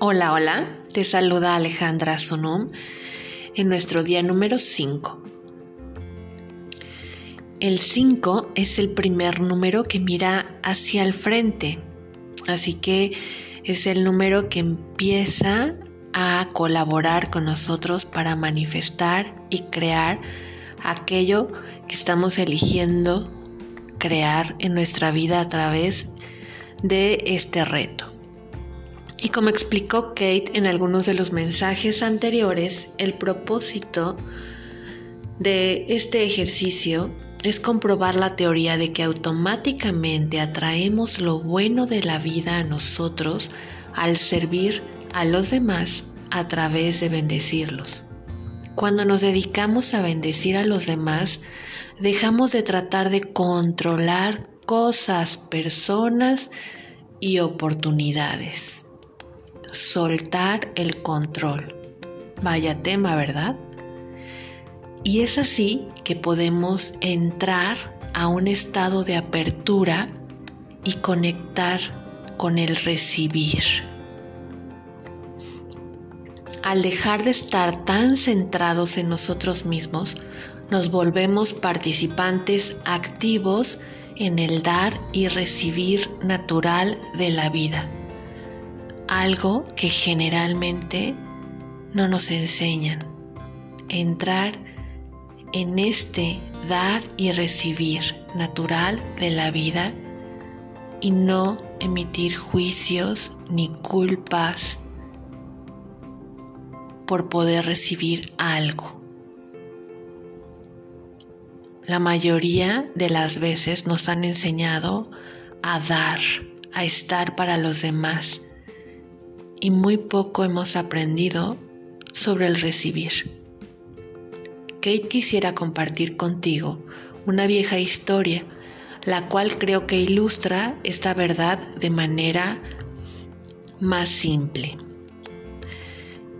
Hola, hola, te saluda Alejandra Sonum en nuestro día número 5. El 5 es el primer número que mira hacia el frente, así que es el número que empieza a colaborar con nosotros para manifestar y crear aquello que estamos eligiendo crear en nuestra vida a través de este reto. Y como explicó Kate en algunos de los mensajes anteriores, el propósito de este ejercicio es comprobar la teoría de que automáticamente atraemos lo bueno de la vida a nosotros al servir a los demás a través de bendecirlos. Cuando nos dedicamos a bendecir a los demás, dejamos de tratar de controlar cosas, personas y oportunidades. Soltar el control. Vaya tema, ¿verdad? Y es así que podemos entrar a un estado de apertura y conectar con el recibir. Al dejar de estar tan centrados en nosotros mismos, nos volvemos participantes activos en el dar y recibir natural de la vida, algo que generalmente no nos enseñan. Entrar en este dar y recibir natural de la vida y no emitir juicios ni culpas por poder recibir algo. La mayoría de las veces nos han enseñado a dar, a estar para los demás y muy poco hemos aprendido sobre el recibir. Kate quisiera compartir contigo una vieja historia, la cual creo que ilustra esta verdad de manera más simple.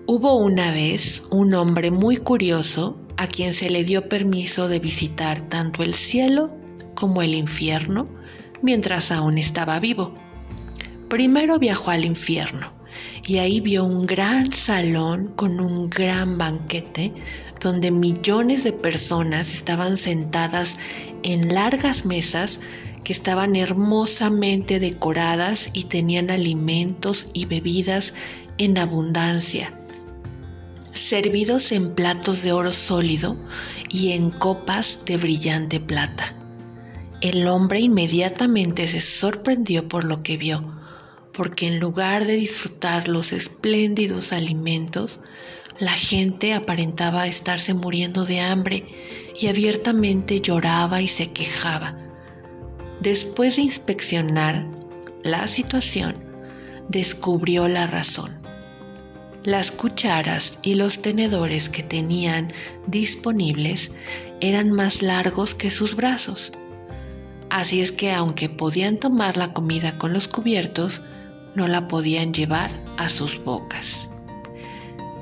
Hubo una vez un hombre muy curioso a quien se le dio permiso de visitar tanto el cielo como el infierno mientras aún estaba vivo. Primero viajó al infierno y ahí vio un gran salón con un gran banquete donde millones de personas estaban sentadas en largas mesas que estaban hermosamente decoradas y tenían alimentos y bebidas en abundancia servidos en platos de oro sólido y en copas de brillante plata. El hombre inmediatamente se sorprendió por lo que vio, porque en lugar de disfrutar los espléndidos alimentos, la gente aparentaba estarse muriendo de hambre y abiertamente lloraba y se quejaba. Después de inspeccionar la situación, descubrió la razón. Las cucharas y los tenedores que tenían disponibles eran más largos que sus brazos. Así es que aunque podían tomar la comida con los cubiertos, no la podían llevar a sus bocas.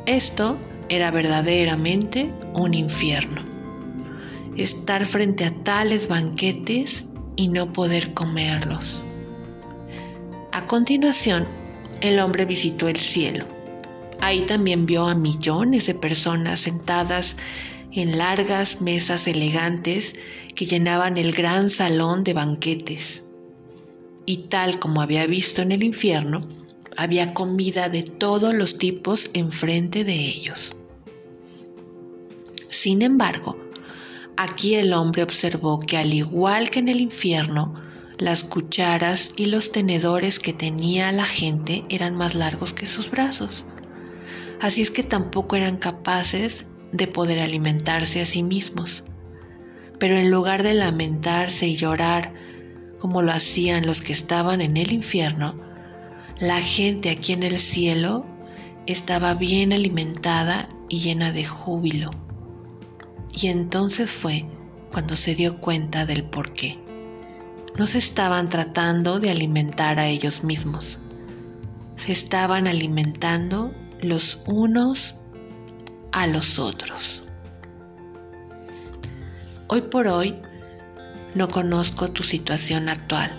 Esto era verdaderamente un infierno. Estar frente a tales banquetes y no poder comerlos. A continuación, el hombre visitó el cielo Ahí también vio a millones de personas sentadas en largas mesas elegantes que llenaban el gran salón de banquetes. Y tal como había visto en el infierno, había comida de todos los tipos enfrente de ellos. Sin embargo, aquí el hombre observó que al igual que en el infierno, las cucharas y los tenedores que tenía la gente eran más largos que sus brazos así es que tampoco eran capaces de poder alimentarse a sí mismos. Pero en lugar de lamentarse y llorar como lo hacían los que estaban en el infierno, la gente aquí en el cielo estaba bien alimentada y llena de júbilo. Y entonces fue cuando se dio cuenta del por qué. No se estaban tratando de alimentar a ellos mismos, se estaban alimentando los unos a los otros. Hoy por hoy no conozco tu situación actual.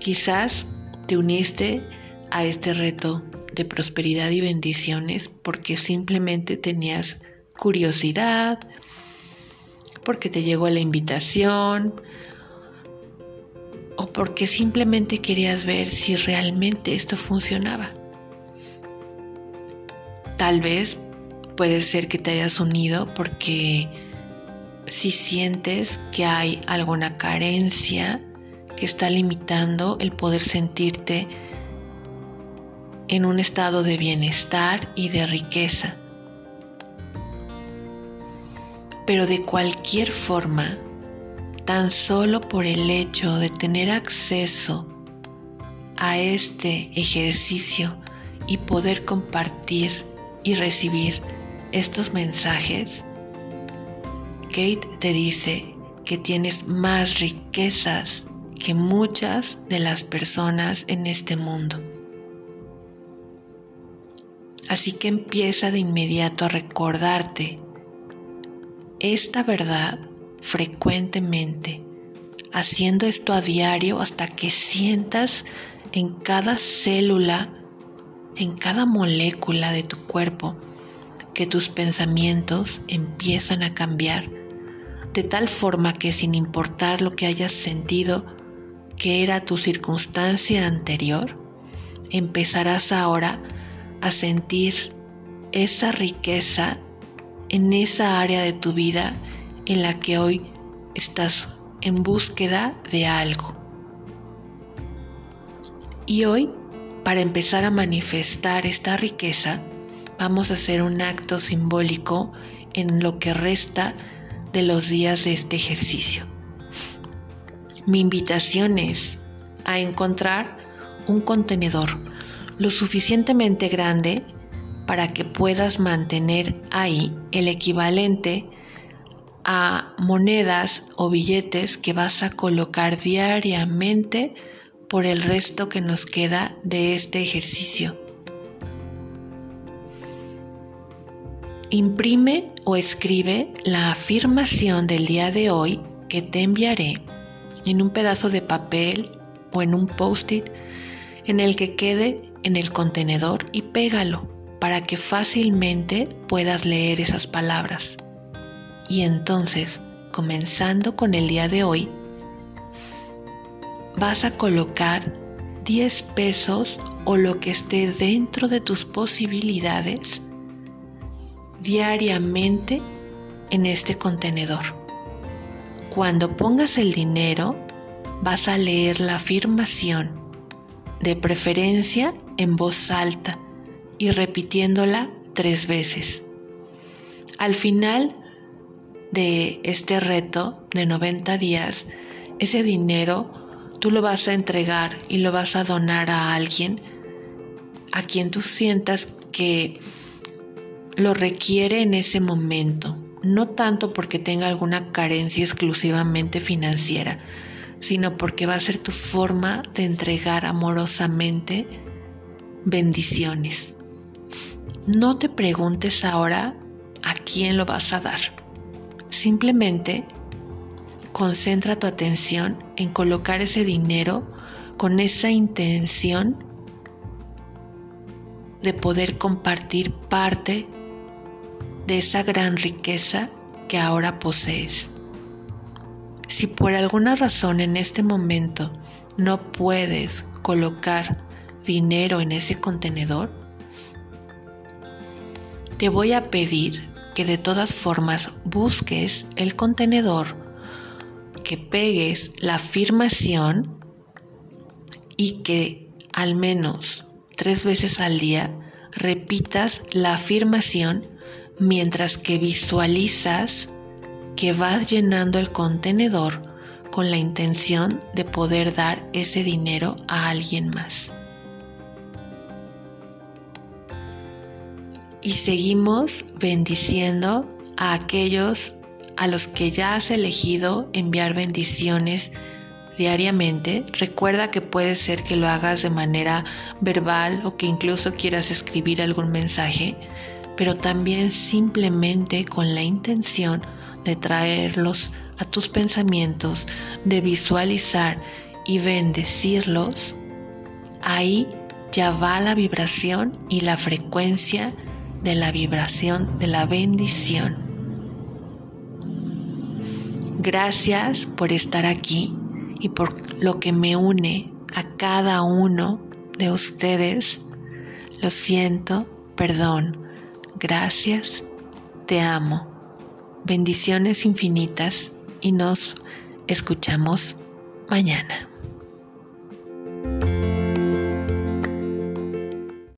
Quizás te uniste a este reto de prosperidad y bendiciones porque simplemente tenías curiosidad, porque te llegó la invitación o porque simplemente querías ver si realmente esto funcionaba. Tal vez puede ser que te hayas unido porque si sientes que hay alguna carencia que está limitando el poder sentirte en un estado de bienestar y de riqueza. Pero de cualquier forma, tan solo por el hecho de tener acceso a este ejercicio y poder compartir y recibir estos mensajes, Kate te dice que tienes más riquezas que muchas de las personas en este mundo. Así que empieza de inmediato a recordarte esta verdad frecuentemente, haciendo esto a diario hasta que sientas en cada célula, en cada molécula de tu cuerpo, que tus pensamientos empiezan a cambiar, de tal forma que sin importar lo que hayas sentido que era tu circunstancia anterior, empezarás ahora a sentir esa riqueza en esa área de tu vida en la que hoy estás en búsqueda de algo. Y hoy, para empezar a manifestar esta riqueza, vamos a hacer un acto simbólico en lo que resta de los días de este ejercicio. Mi invitación es a encontrar un contenedor lo suficientemente grande para que puedas mantener ahí el equivalente a monedas o billetes que vas a colocar diariamente por el resto que nos queda de este ejercicio. Imprime o escribe la afirmación del día de hoy que te enviaré en un pedazo de papel o en un post-it en el que quede en el contenedor y pégalo para que fácilmente puedas leer esas palabras. Y entonces, comenzando con el día de hoy, vas a colocar 10 pesos o lo que esté dentro de tus posibilidades diariamente en este contenedor. Cuando pongas el dinero, vas a leer la afirmación, de preferencia en voz alta y repitiéndola tres veces. Al final de este reto de 90 días, ese dinero tú lo vas a entregar y lo vas a donar a alguien a quien tú sientas que lo requiere en ese momento, no tanto porque tenga alguna carencia exclusivamente financiera, sino porque va a ser tu forma de entregar amorosamente bendiciones. No te preguntes ahora a quién lo vas a dar. Simplemente concentra tu atención en colocar ese dinero con esa intención de poder compartir parte de esa gran riqueza que ahora posees. Si por alguna razón en este momento no puedes colocar dinero en ese contenedor, te voy a pedir que de todas formas busques el contenedor, que pegues la afirmación y que al menos tres veces al día repitas la afirmación mientras que visualizas que vas llenando el contenedor con la intención de poder dar ese dinero a alguien más. y seguimos bendiciendo a aquellos a los que ya has elegido enviar bendiciones diariamente. Recuerda que puede ser que lo hagas de manera verbal o que incluso quieras escribir algún mensaje, pero también simplemente con la intención de traerlos a tus pensamientos, de visualizar y bendecirlos. Ahí ya va la vibración y la frecuencia de la vibración de la bendición. Gracias por estar aquí y por lo que me une a cada uno de ustedes. Lo siento, perdón, gracias, te amo. Bendiciones infinitas y nos escuchamos mañana.